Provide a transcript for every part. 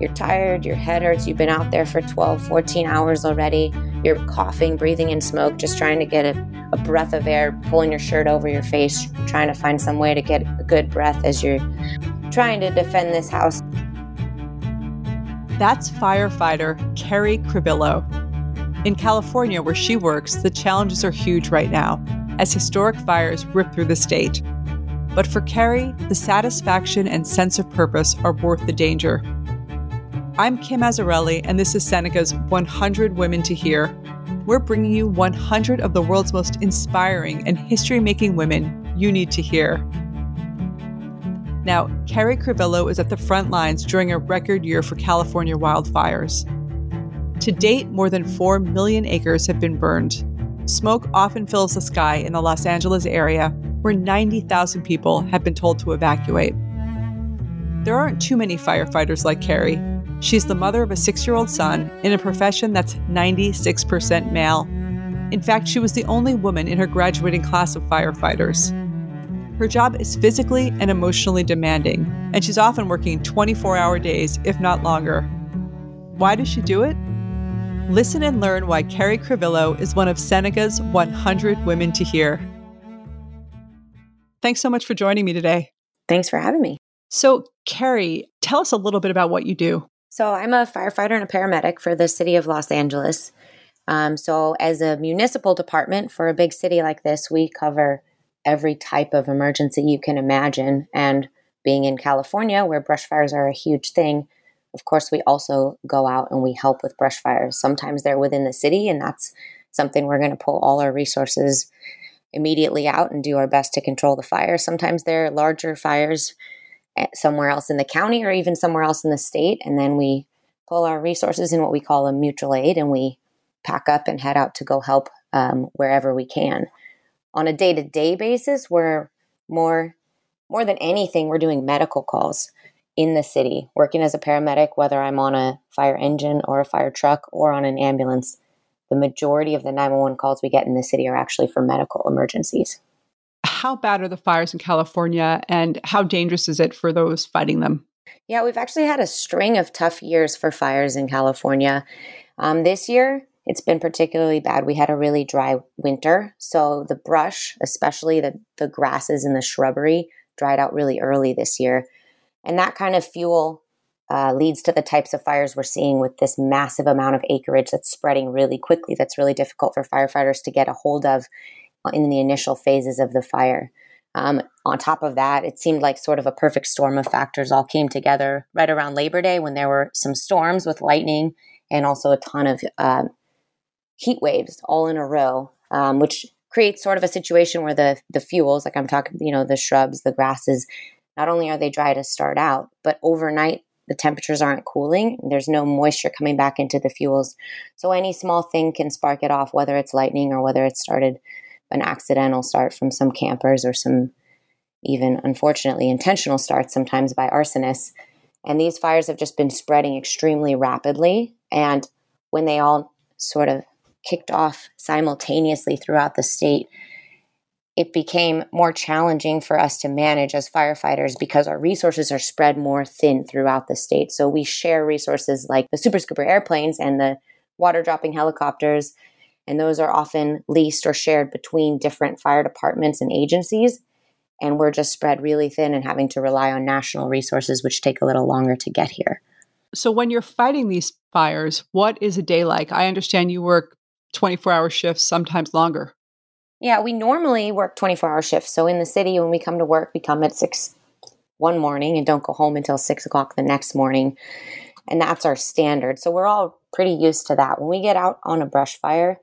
you're tired, your head hurts, you've been out there for 12, 14 hours already, you're coughing, breathing in smoke, just trying to get a, a breath of air, pulling your shirt over your face, trying to find some way to get a good breath as you're trying to defend this house. That's firefighter Carrie Crivillo. In California, where she works, the challenges are huge right now as historic fires rip through the state. But for Carrie, the satisfaction and sense of purpose are worth the danger. I'm Kim Azzarelli, and this is Seneca's 100 Women to Hear. We're bringing you 100 of the world's most inspiring and history making women you need to hear. Now, Carrie Crivillo is at the front lines during a record year for California wildfires. To date, more than 4 million acres have been burned. Smoke often fills the sky in the Los Angeles area, where 90,000 people have been told to evacuate. There aren't too many firefighters like Carrie. She's the mother of a six year old son in a profession that's 96% male. In fact, she was the only woman in her graduating class of firefighters. Her job is physically and emotionally demanding, and she's often working 24 hour days, if not longer. Why does she do it? Listen and learn why Carrie Crivillo is one of Seneca's 100 Women to Hear. Thanks so much for joining me today. Thanks for having me. So, Carrie, tell us a little bit about what you do. So, I'm a firefighter and a paramedic for the city of Los Angeles. Um, so, as a municipal department for a big city like this, we cover every type of emergency you can imagine. And being in California, where brush fires are a huge thing, of course, we also go out and we help with brush fires. Sometimes they're within the city, and that's something we're going to pull all our resources immediately out and do our best to control the fire. Sometimes they're larger fires somewhere else in the county or even somewhere else in the state, and then we pull our resources in what we call a mutual aid and we pack up and head out to go help um, wherever we can on a day to day basis, we're more more than anything, we're doing medical calls in the city, working as a paramedic, whether I'm on a fire engine or a fire truck or on an ambulance. The majority of the 911 calls we get in the city are actually for medical emergencies. How bad are the fires in California and how dangerous is it for those fighting them? Yeah, we've actually had a string of tough years for fires in California. Um, this year, it's been particularly bad. We had a really dry winter, so the brush, especially the, the grasses and the shrubbery, dried out really early this year. And that kind of fuel uh, leads to the types of fires we're seeing with this massive amount of acreage that's spreading really quickly, that's really difficult for firefighters to get a hold of in the initial phases of the fire. Um, on top of that, it seemed like sort of a perfect storm of factors all came together right around Labor Day when there were some storms with lightning and also a ton of uh, heat waves all in a row, um, which creates sort of a situation where the the fuels, like I'm talking, you know, the shrubs, the grasses, not only are they dry to start out, but overnight the temperatures aren't cooling. There's no moisture coming back into the fuels, so any small thing can spark it off, whether it's lightning or whether it started an accidental start from some campers or some even unfortunately intentional starts sometimes by arsonists. And these fires have just been spreading extremely rapidly. And when they all sort of kicked off simultaneously throughout the state, it became more challenging for us to manage as firefighters because our resources are spread more thin throughout the state. So we share resources like the super scooper airplanes and the water dropping helicopters, and those are often leased or shared between different fire departments and agencies. And we're just spread really thin and having to rely on national resources, which take a little longer to get here. So, when you're fighting these fires, what is a day like? I understand you work 24 hour shifts, sometimes longer. Yeah, we normally work 24 hour shifts. So in the city, when we come to work, we come at six one morning and don't go home until six o'clock the next morning. And that's our standard. So we're all pretty used to that. When we get out on a brush fire,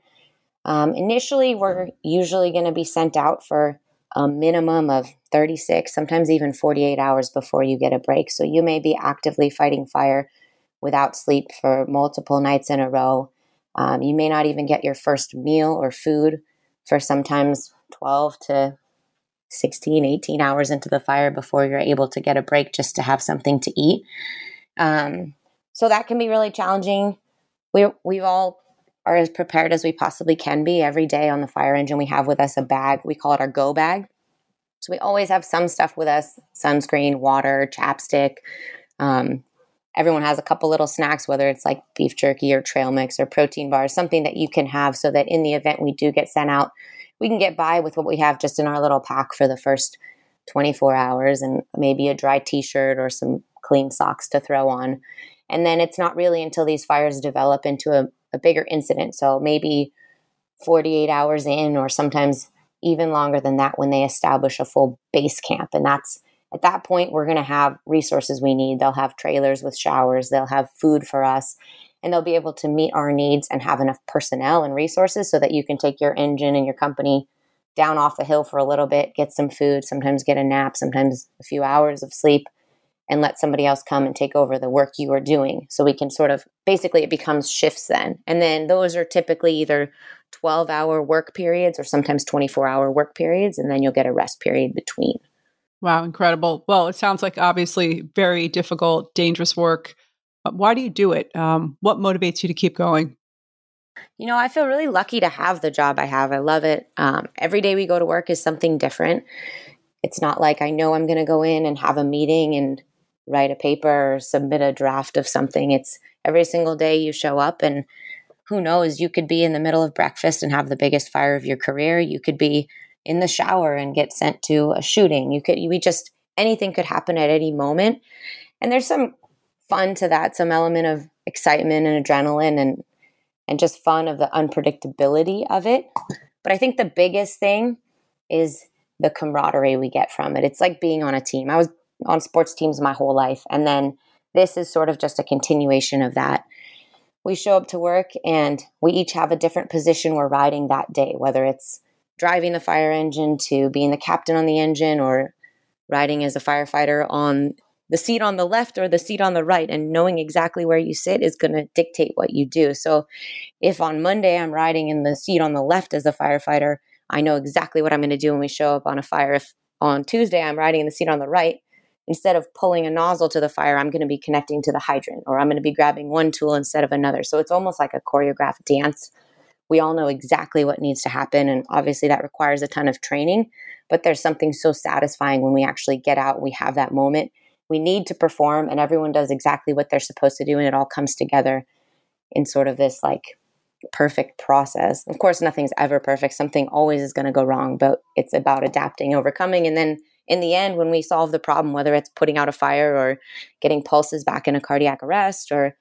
um, initially we're usually going to be sent out for a minimum of 36, sometimes even 48 hours before you get a break. So you may be actively fighting fire without sleep for multiple nights in a row. Um, you may not even get your first meal or food for sometimes 12 to 16, 18 hours into the fire before you're able to get a break just to have something to eat. Um, so that can be really challenging. We we've all are as prepared as we possibly can be every day on the fire engine. We have with us a bag. We call it our go bag. So we always have some stuff with us: sunscreen, water, chapstick, um, everyone has a couple little snacks, whether it's like beef jerky or trail mix or protein bars, something that you can have so that in the event we do get sent out, we can get by with what we have just in our little pack for the first 24 hours and maybe a dry t shirt or some clean socks to throw on. And then it's not really until these fires develop into a, a bigger incident. So maybe 48 hours in, or sometimes even longer than that when they establish a full base camp. And that's at that point, we're going to have resources we need. They'll have trailers with showers, they'll have food for us, and they'll be able to meet our needs and have enough personnel and resources so that you can take your engine and your company down off the hill for a little bit, get some food, sometimes get a nap, sometimes a few hours of sleep, and let somebody else come and take over the work you are doing. So we can sort of basically it becomes shifts then. And then those are typically either 12 hour work periods or sometimes 24 hour work periods, and then you'll get a rest period between. Wow, incredible. Well, it sounds like obviously very difficult, dangerous work. Why do you do it? Um, what motivates you to keep going? You know, I feel really lucky to have the job I have. I love it. Um, every day we go to work is something different. It's not like I know I'm going to go in and have a meeting and write a paper or submit a draft of something. It's every single day you show up, and who knows, you could be in the middle of breakfast and have the biggest fire of your career. You could be in the shower and get sent to a shooting. You could, we just, anything could happen at any moment. And there's some fun to that, some element of excitement and adrenaline and, and just fun of the unpredictability of it. But I think the biggest thing is the camaraderie we get from it. It's like being on a team. I was on sports teams my whole life. And then this is sort of just a continuation of that. We show up to work and we each have a different position we're riding that day, whether it's driving the fire engine to being the captain on the engine or riding as a firefighter on the seat on the left or the seat on the right and knowing exactly where you sit is going to dictate what you do. So if on Monday I'm riding in the seat on the left as a firefighter, I know exactly what I'm going to do when we show up on a fire. If on Tuesday I'm riding in the seat on the right, instead of pulling a nozzle to the fire, I'm going to be connecting to the hydrant or I'm going to be grabbing one tool instead of another. So it's almost like a choreographed dance we all know exactly what needs to happen. And obviously, that requires a ton of training. But there's something so satisfying when we actually get out, we have that moment. We need to perform, and everyone does exactly what they're supposed to do, and it all comes together in sort of this like perfect process. Of course, nothing's ever perfect. Something always is going to go wrong, but it's about adapting, overcoming, and then in the end, when we solve the problem, whether it's putting out a fire or getting pulses back in a cardiac arrest or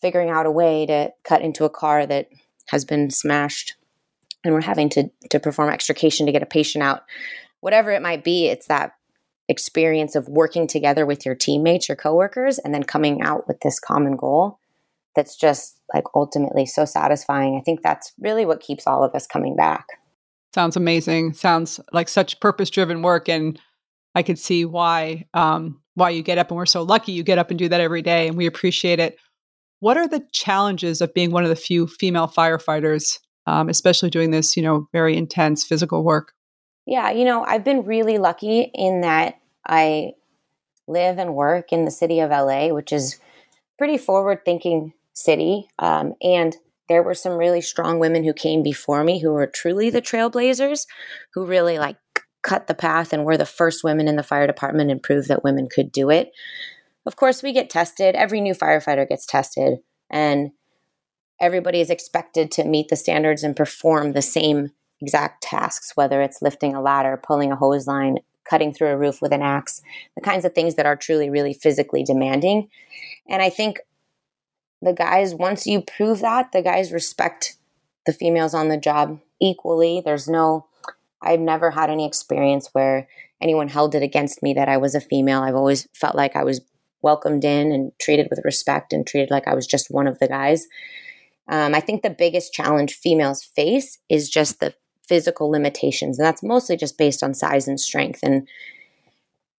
figuring out a way to cut into a car that has been smashed and we're having to to perform extrication to get a patient out whatever it might be it's that experience of working together with your teammates your coworkers and then coming out with this common goal that's just like ultimately so satisfying. I think that's really what keeps all of us coming back. Sounds amazing. Sounds like such purpose driven work and i could see why um why you get up and we're so lucky you get up and do that every day and we appreciate it what are the challenges of being one of the few female firefighters, um, especially doing this, you know, very intense physical work? Yeah, you know, I've been really lucky in that I live and work in the city of LA, which is pretty forward thinking city. Um, and there were some really strong women who came before me who were truly the trailblazers, who really like cut the path and were the first women in the fire department and proved that women could do it. Of course, we get tested. Every new firefighter gets tested, and everybody is expected to meet the standards and perform the same exact tasks, whether it's lifting a ladder, pulling a hose line, cutting through a roof with an axe, the kinds of things that are truly, really physically demanding. And I think the guys, once you prove that, the guys respect the females on the job equally. There's no, I've never had any experience where anyone held it against me that I was a female. I've always felt like I was welcomed in and treated with respect and treated like I was just one of the guys. Um, I think the biggest challenge females face is just the physical limitations, and that's mostly just based on size and strength. And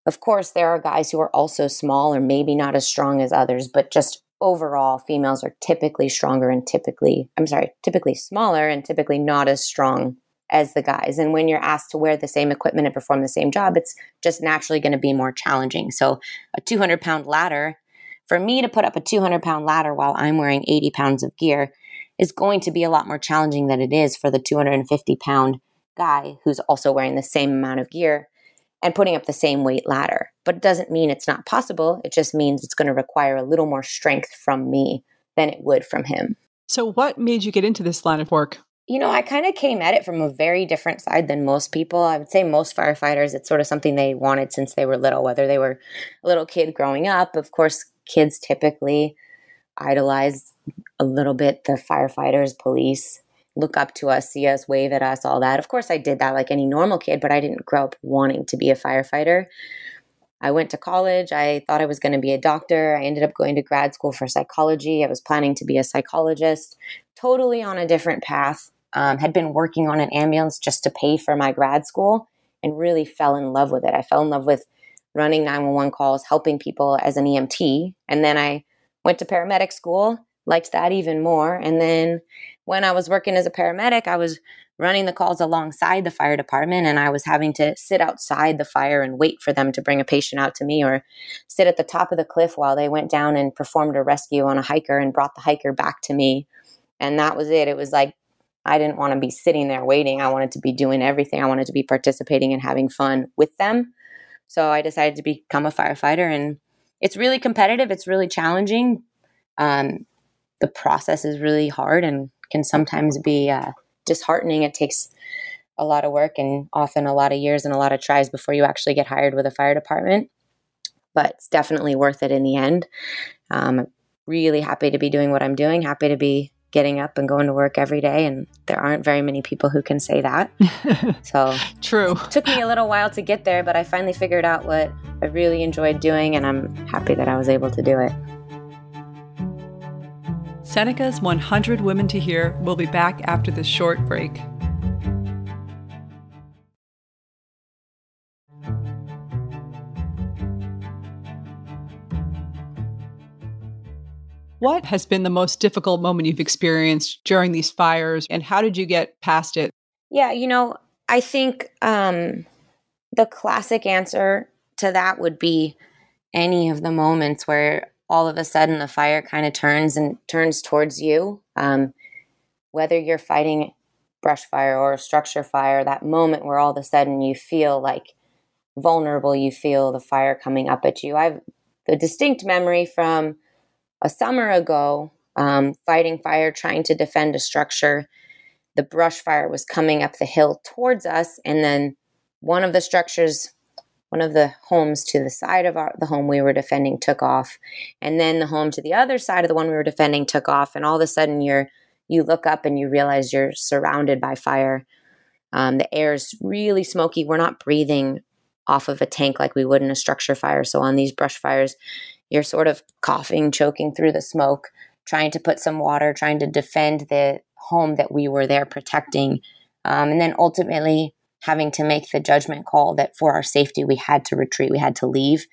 of course, there are guys who are also small or maybe not as strong as others, but just overall, females are typically stronger and typically, I'm sorry, typically smaller and typically not as strong as the guys. And when you're asked to wear the same equipment and perform the same job, it's just naturally going to be more challenging. So, a 200 pound ladder, for me to put up a 200 pound ladder while I'm wearing 80 pounds of gear is going to be a lot more challenging than it is for the 250 pound guy who's also wearing the same amount of gear. and putting up the same weight ladder. But it doesn't mean it's not possible. It just means it's going to require a little more strength from me than it would from him. So, what made you get into this line of work? You know, I kind of came at it from a very different side than most people. I would say most firefighters, it's sort of something they wanted since they were little, whether they were a little kid growing up. Of course, kids typically idolize a little bit the firefighters, police, look up to us, see us, wave at us, all that. Of course, I did that like any normal kid, but I didn't grow up wanting to be a firefighter. I went to college. I thought I was going to be a doctor. I ended up going to grad school for psychology. I was planning to be a psychologist, totally on a different path. Um, had been working on an ambulance just to pay for my grad school and really fell in love with it. I fell in love with running 911 calls, helping people as an EMT. And then I went to paramedic school, liked that even more. And then when I was working as a paramedic, I was running the calls alongside the fire department and I was having to sit outside the fire and wait for them to bring a patient out to me or sit at the top of the cliff while they went down and performed a rescue on a hiker and brought the hiker back to me. And that was it. It was like I didn't want to be sitting there waiting. I wanted to be doing everything. I wanted to be participating and having fun with them. So I decided to become a firefighter and it's really competitive. It's really challenging. Um, the process is really hard and can sometimes be uh, disheartening. It takes a lot of work and often a lot of years and a lot of tries before you actually get hired with a fire department. But it's definitely worth it in the end. Um, really happy to be doing what I'm doing. Happy to be getting up and going to work every day and there aren't very many people who can say that. So true. took me a little while to get there but i finally figured out what i really enjoyed doing and i'm happy that i was able to do it. Seneca's 100 women to hear will be back after this short break What has been the most difficult moment you've experienced during these fires, and how did you get past it? Yeah, you know, I think um, the classic answer to that would be any of the moments where all of a sudden the fire kind of turns and turns towards you. Um, whether you're fighting brush fire or a structure fire, that moment where all of a sudden you feel like vulnerable, you feel the fire coming up at you. I've the distinct memory from a summer ago, um, fighting fire, trying to defend a structure. The brush fire was coming up the hill towards us, and then one of the structures, one of the homes to the side of our, the home we were defending, took off, and then the home to the other side of the one we were defending took off, and all of a sudden you're you look up and you realize you're surrounded by fire. Um, the air is really smoky. We're not breathing off of a tank like we would in a structure fire. So on these brush fires, you're sort of coughing, choking through the smoke, trying to put some water, trying to defend the home that we were there protecting. Um, and then ultimately having to make the judgment call that for our safety, we had to retreat, we had to leave.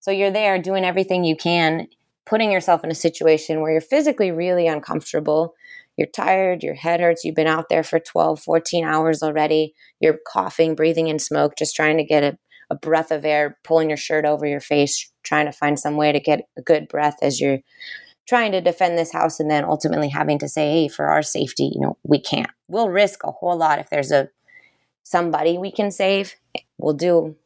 So you're there doing everything you can, putting yourself in a situation where you're physically really uncomfortable. You're tired, your head hurts, you've been out there for 12, 14 hours already. You're coughing, breathing in smoke, just trying to get a, a breath of air, pulling your shirt over your face, trying to find some way to get a good breath as you're trying to defend this house and then ultimately having to say hey for our safety you know we can't. We'll risk a whole lot if there's a somebody we can save. We'll do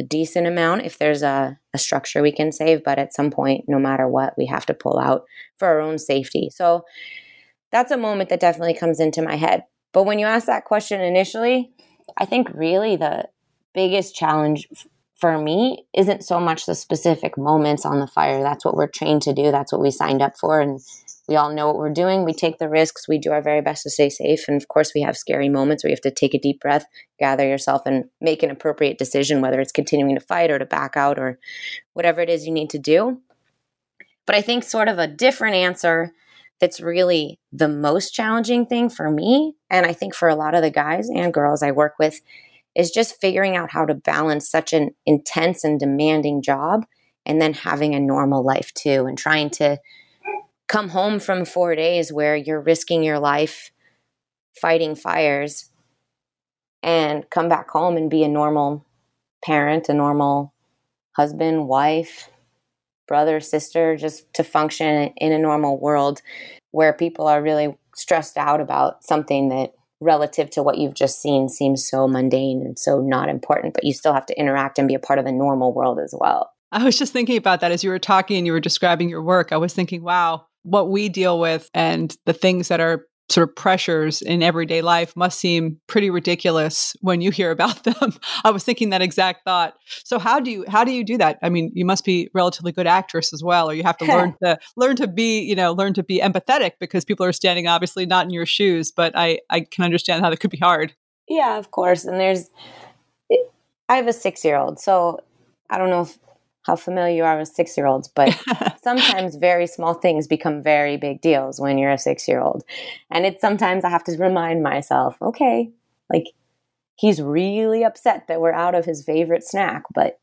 a decent amount if there's a, a structure we can save but at some point no matter what we have to pull out for our own safety. So that's a moment that definitely comes into my head. But when you ask that question initially i think really the biggest challenge for me isn't so much the specific moments on the fire. That's what we're trained to do. That's what we signed up for. And we all know what we're doing. We take the risks. We do our very best to stay safe. And of course, we have scary moments where you have to take a deep breath, gather yourself, and make an appropriate decision, whether it's continuing to fight or to back out or whatever it is you need to do. But I think, sort of, a different answer that's really the most challenging thing for me, and I think for a lot of the guys and girls I work with, is just figuring out how to balance such an intense and demanding job and then having a normal life too and trying to come home from 4 days where you're risking your life fighting fires and come back home and be a normal parent, a normal husband, wife, brother, sister, just to function in a normal world where people are really stressed out about something that relative to what you've just seen seems so mundane and so not important, but you still have to interact and be a part of the normal world as well. I was just thinking about that as you were talking and you were describing your work. I was thinking, wow, what we deal with and the things that are sort of pressures in everyday life must seem pretty ridiculous when you hear about them. I was thinking that exact thought. So how do you how do you do that? I mean, you must be relatively good actress as well, or you have to learn to learn to be, you know, learn to be empathetic because people are standing obviously not in your shoes, but I I can understand how that could be hard. Yeah, of course. And there's I have a 6-year-old, so I don't know if how familiar you are with six year olds, but sometimes very small things become very big deals when you're a six year old. And it's sometimes I have to remind myself, okay, like he's really upset that we're out of his favorite snack, but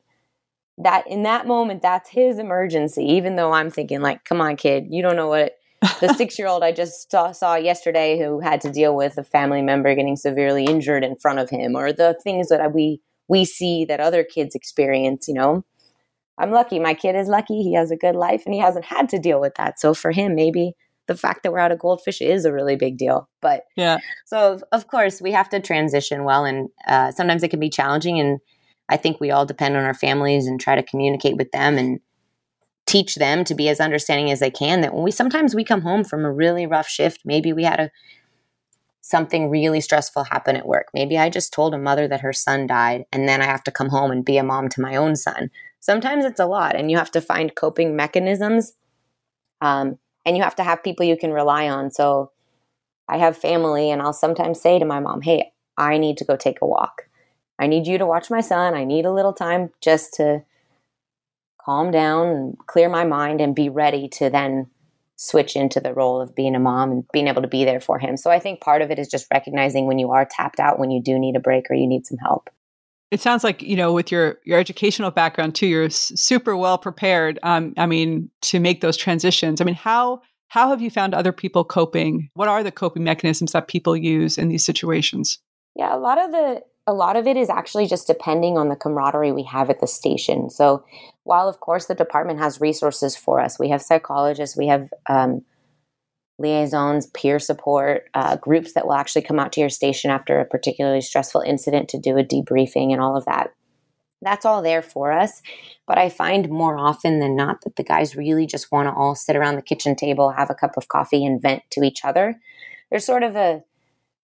that in that moment, that's his emergency, even though I'm thinking, like, come on, kid, you don't know what the six year old I just saw, saw yesterday who had to deal with a family member getting severely injured in front of him, or the things that we we see that other kids experience, you know I'm lucky. My kid is lucky. He has a good life and he hasn't had to deal with that. So for him, maybe the fact that we're out of goldfish is a really big deal. But yeah. So of course we have to transition well, and uh, sometimes it can be challenging. And I think we all depend on our families and try to communicate with them and teach them to be as understanding as they can. That when we sometimes we come home from a really rough shift, maybe we had a something really stressful happen at work. Maybe I just told a mother that her son died, and then I have to come home and be a mom to my own son. Sometimes it's a lot and you have to find coping mechanisms um, and you have to have people you can rely on. So i have family and i'll sometimes say to my mom hey i need to go take a walk. I need you to watch my son. I need a little time just to calm down and clear my mind and be ready to then switch into the role of being a mom and being able to be there for him. So i think part of it is just recognizing when you are tapped out when you do need a break or you need some help. It sounds like you know with your your educational background too you're super well prepared um, i mean to make those transitions. I mean how how have you found other people coping? What are the coping mechanisms that people use in these situations? Yeah a lot of the a lot of it is actually just depending on the camaraderie we have at the station so while of course the department has resources for us we have psychologists we have um, liaisons, peer support, uh, groups that will actually come out to your station after a particularly stressful incident to do a debriefing and all of that. That's all there for us. But I find more often than not that the guys really just want to all sit around the kitchen table, have a cup of coffee, and vent to each other. There's sort of a,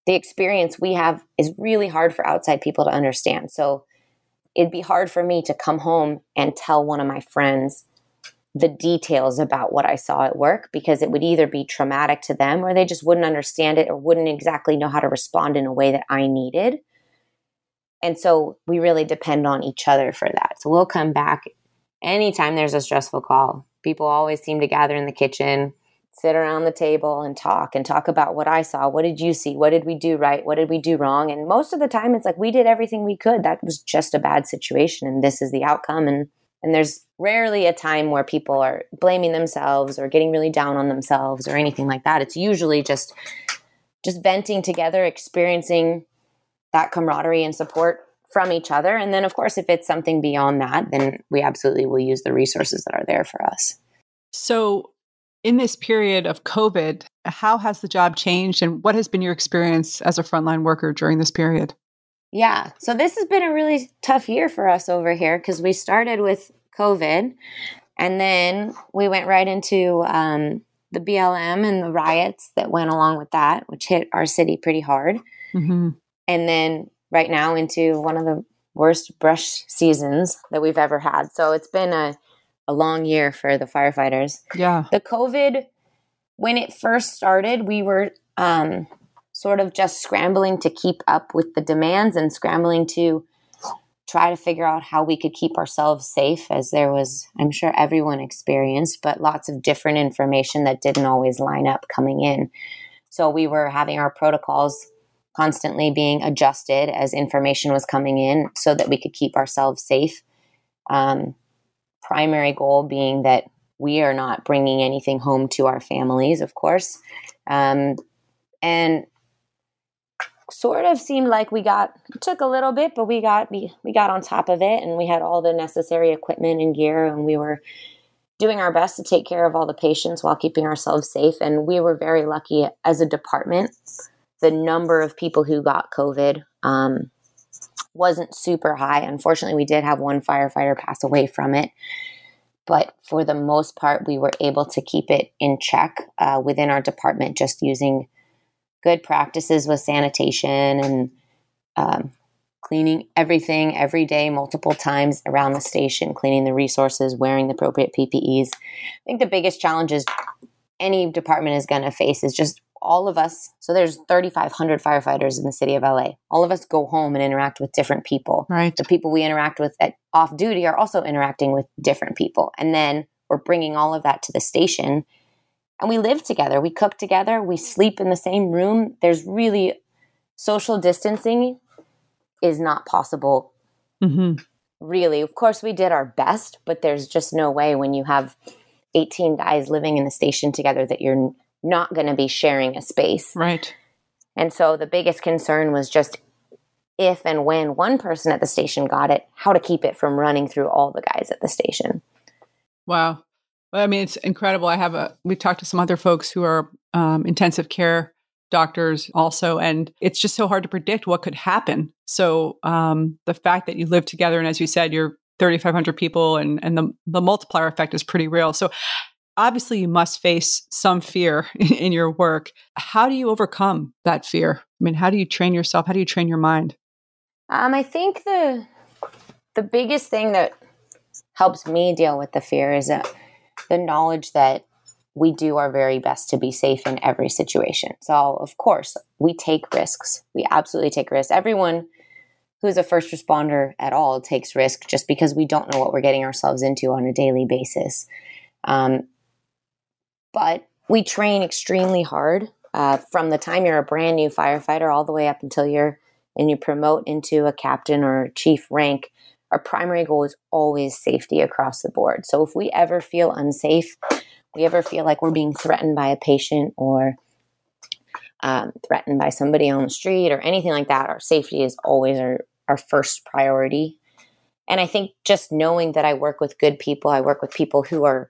the experience we have is really hard for outside people to understand. So it'd be hard for me to come home and tell one of my friends the details about what I saw at work because it would either be traumatic to them or they just wouldn't understand it or wouldn't exactly know how to respond in a way that I needed. And so we really depend on each other for that. So we'll come back anytime there's a stressful call. People always seem to gather in the kitchen, sit around the table and talk and talk about what I saw. What did you see? What did we do right? What did we do wrong? And most of the time it's like we did everything we could. That was just a bad situation and this is the outcome and and there's rarely a time where people are blaming themselves or getting really down on themselves or anything like that. It's usually just just venting together, experiencing that camaraderie and support from each other. And then of course if it's something beyond that, then we absolutely will use the resources that are there for us. So in this period of COVID, how has the job changed and what has been your experience as a frontline worker during this period? Yeah. So this has been a really tough year for us over here because we started with COVID and then we went right into um, the BLM and the riots that went along with that, which hit our city pretty hard. Mm-hmm. And then right now into one of the worst brush seasons that we've ever had. So it's been a, a long year for the firefighters. Yeah. The COVID, when it first started, we were um, sort of just scrambling to keep up with the demands and scrambling to try to figure out how we could keep ourselves safe as there was i'm sure everyone experienced but lots of different information that didn't always line up coming in so we were having our protocols constantly being adjusted as information was coming in so that we could keep ourselves safe um, primary goal being that we are not bringing anything home to our families of course. Um, and sort of seemed like we got took a little bit but we got we, we got on top of it and we had all the necessary equipment and gear and we were doing our best to take care of all the patients while keeping ourselves safe. And we were very lucky as a department the number of people who got COVID um, wasn't super high. Unfortunately, we did have one firefighter pass away from it. But for the most part, we were able to keep it in check uh, within our department, just using good practices with sanitation and um, cleaning everything every day, multiple times around the station, cleaning the resources, wearing the appropriate PPEs. I think the biggest challenges any department is going to face is just all of us. So there's 3,500 firefighters in the city of LA. All of us go home and interact with different people. Right. The people we interact with at off duty are also interacting with different people. And then we're bringing all of that to the station and we live together. We cook together. We sleep in the same room. There's really social distancing is not possible. Mm-hmm. Really, of course, we did our best, but there's just no way when you have 18 guys living in the station together that you're not going to be sharing a space. Right. And so the biggest concern was just if and when one person at the station got it, how to keep it from running through all the guys at the station. Wow. Well, I mean, it's incredible. I have a, we've talked to some other folks who are um, intensive care doctors also, and it's just so hard to predict what could happen. So um, the fact that you live together, and as you said, you're 3,500 people, and, and the, the multiplier effect is pretty real. So obviously, you must face some fear in, your work. How do you overcome that fear? I mean, how do you train yourself? How do you train your mind? Um, I think the the biggest thing that helps me deal with the fear is that the knowledge that we do our very best to be safe in every situation. So, of course, we take risks. We absolutely take risks. Everyone who's a first responder at all takes risk just because we don't know what we're getting ourselves into on a daily basis. Um, but we train extremely hard uh, from the time you're a brand new firefighter all the way up until you're and you promote into a captain or chief rank. Our primary goal is always safety across the board. So if we ever feel unsafe, we ever feel like we're being threatened by a patient or um, threatened by somebody on the street or anything like that, our safety is always our, our first priority. And I think just knowing that I work with good people, I work with people who are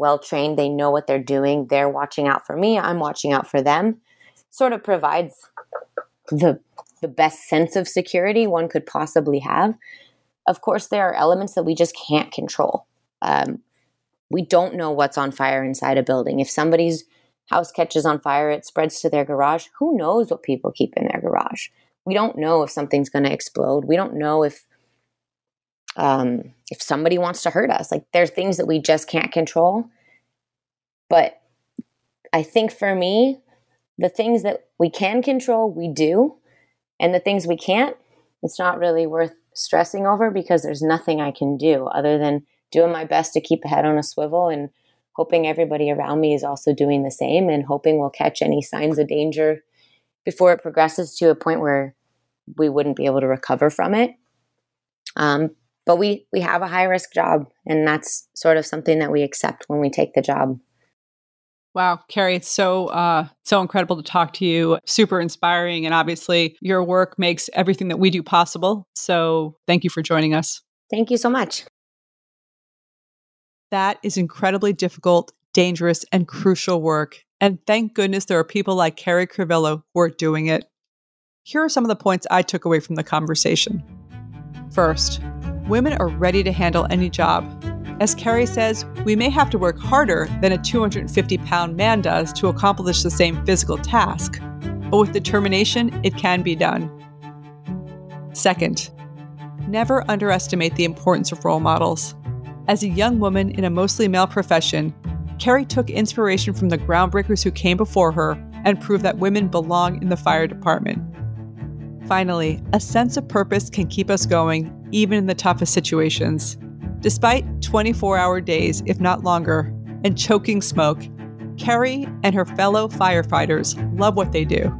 well trained, they know what they're doing, they're watching out for me, I'm watching out for them, sort of provides the the best sense of security one could possibly have. Of course, there are elements that we just can't control. Um, we don't know what's on fire inside a building. If somebody's house catches on fire, it spreads to their garage. Who knows what people keep in their garage? We don't know if something's going to explode. We don't know if um, if somebody wants to hurt us. Like there's things that we just can't control. But I think for me, the things that we can control, we do, and the things we can't, it's not really worth stressing over because there's nothing I can do other than doing my best to keep a head on a swivel and hoping everybody around me is also doing the same and hoping we'll catch any signs of danger before it progresses to a point where we wouldn't be able to recover from it. Um, but we we have a high risk job, and that's sort of something that we accept when we take the job. Wow, Carrie, it's so uh, so incredible to talk to you. Super inspiring, and obviously your work makes everything that we do possible. So thank you for joining us. Thank you so much. That is incredibly difficult, dangerous, and crucial work. And thank goodness there are people like Carrie Crivello who are doing it. Here are some of the points I took away from the conversation. First, women are ready to handle any job. As Carrie says, we may have to work harder than a 250 pound man does to accomplish the same physical task, but with determination, it can be done. Second, never underestimate the importance of role models. As a young woman in a mostly male profession, Carrie took inspiration from the groundbreakers who came before her and proved that women belong in the fire department. Finally, a sense of purpose can keep us going even in the toughest situations. Despite 24 hour days, if not longer, and choking smoke, Carrie and her fellow firefighters love what they do.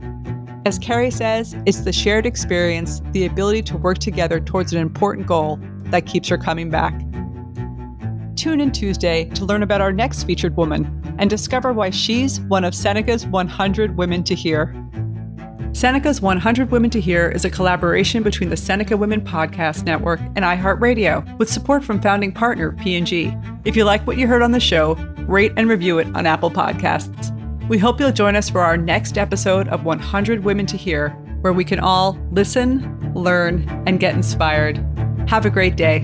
As Carrie says, it's the shared experience, the ability to work together towards an important goal that keeps her coming back. Tune in Tuesday to learn about our next featured woman and discover why she's one of Seneca's 100 Women to Hear. Seneca's 100 Women to Hear is a collaboration between the Seneca Women Podcast Network and iHeartRadio, with support from founding partner P&G. If you like what you heard on the show, rate and review it on Apple Podcasts. We hope you'll join us for our next episode of 100 Women to Hear, where we can all listen, learn, and get inspired. Have a great day.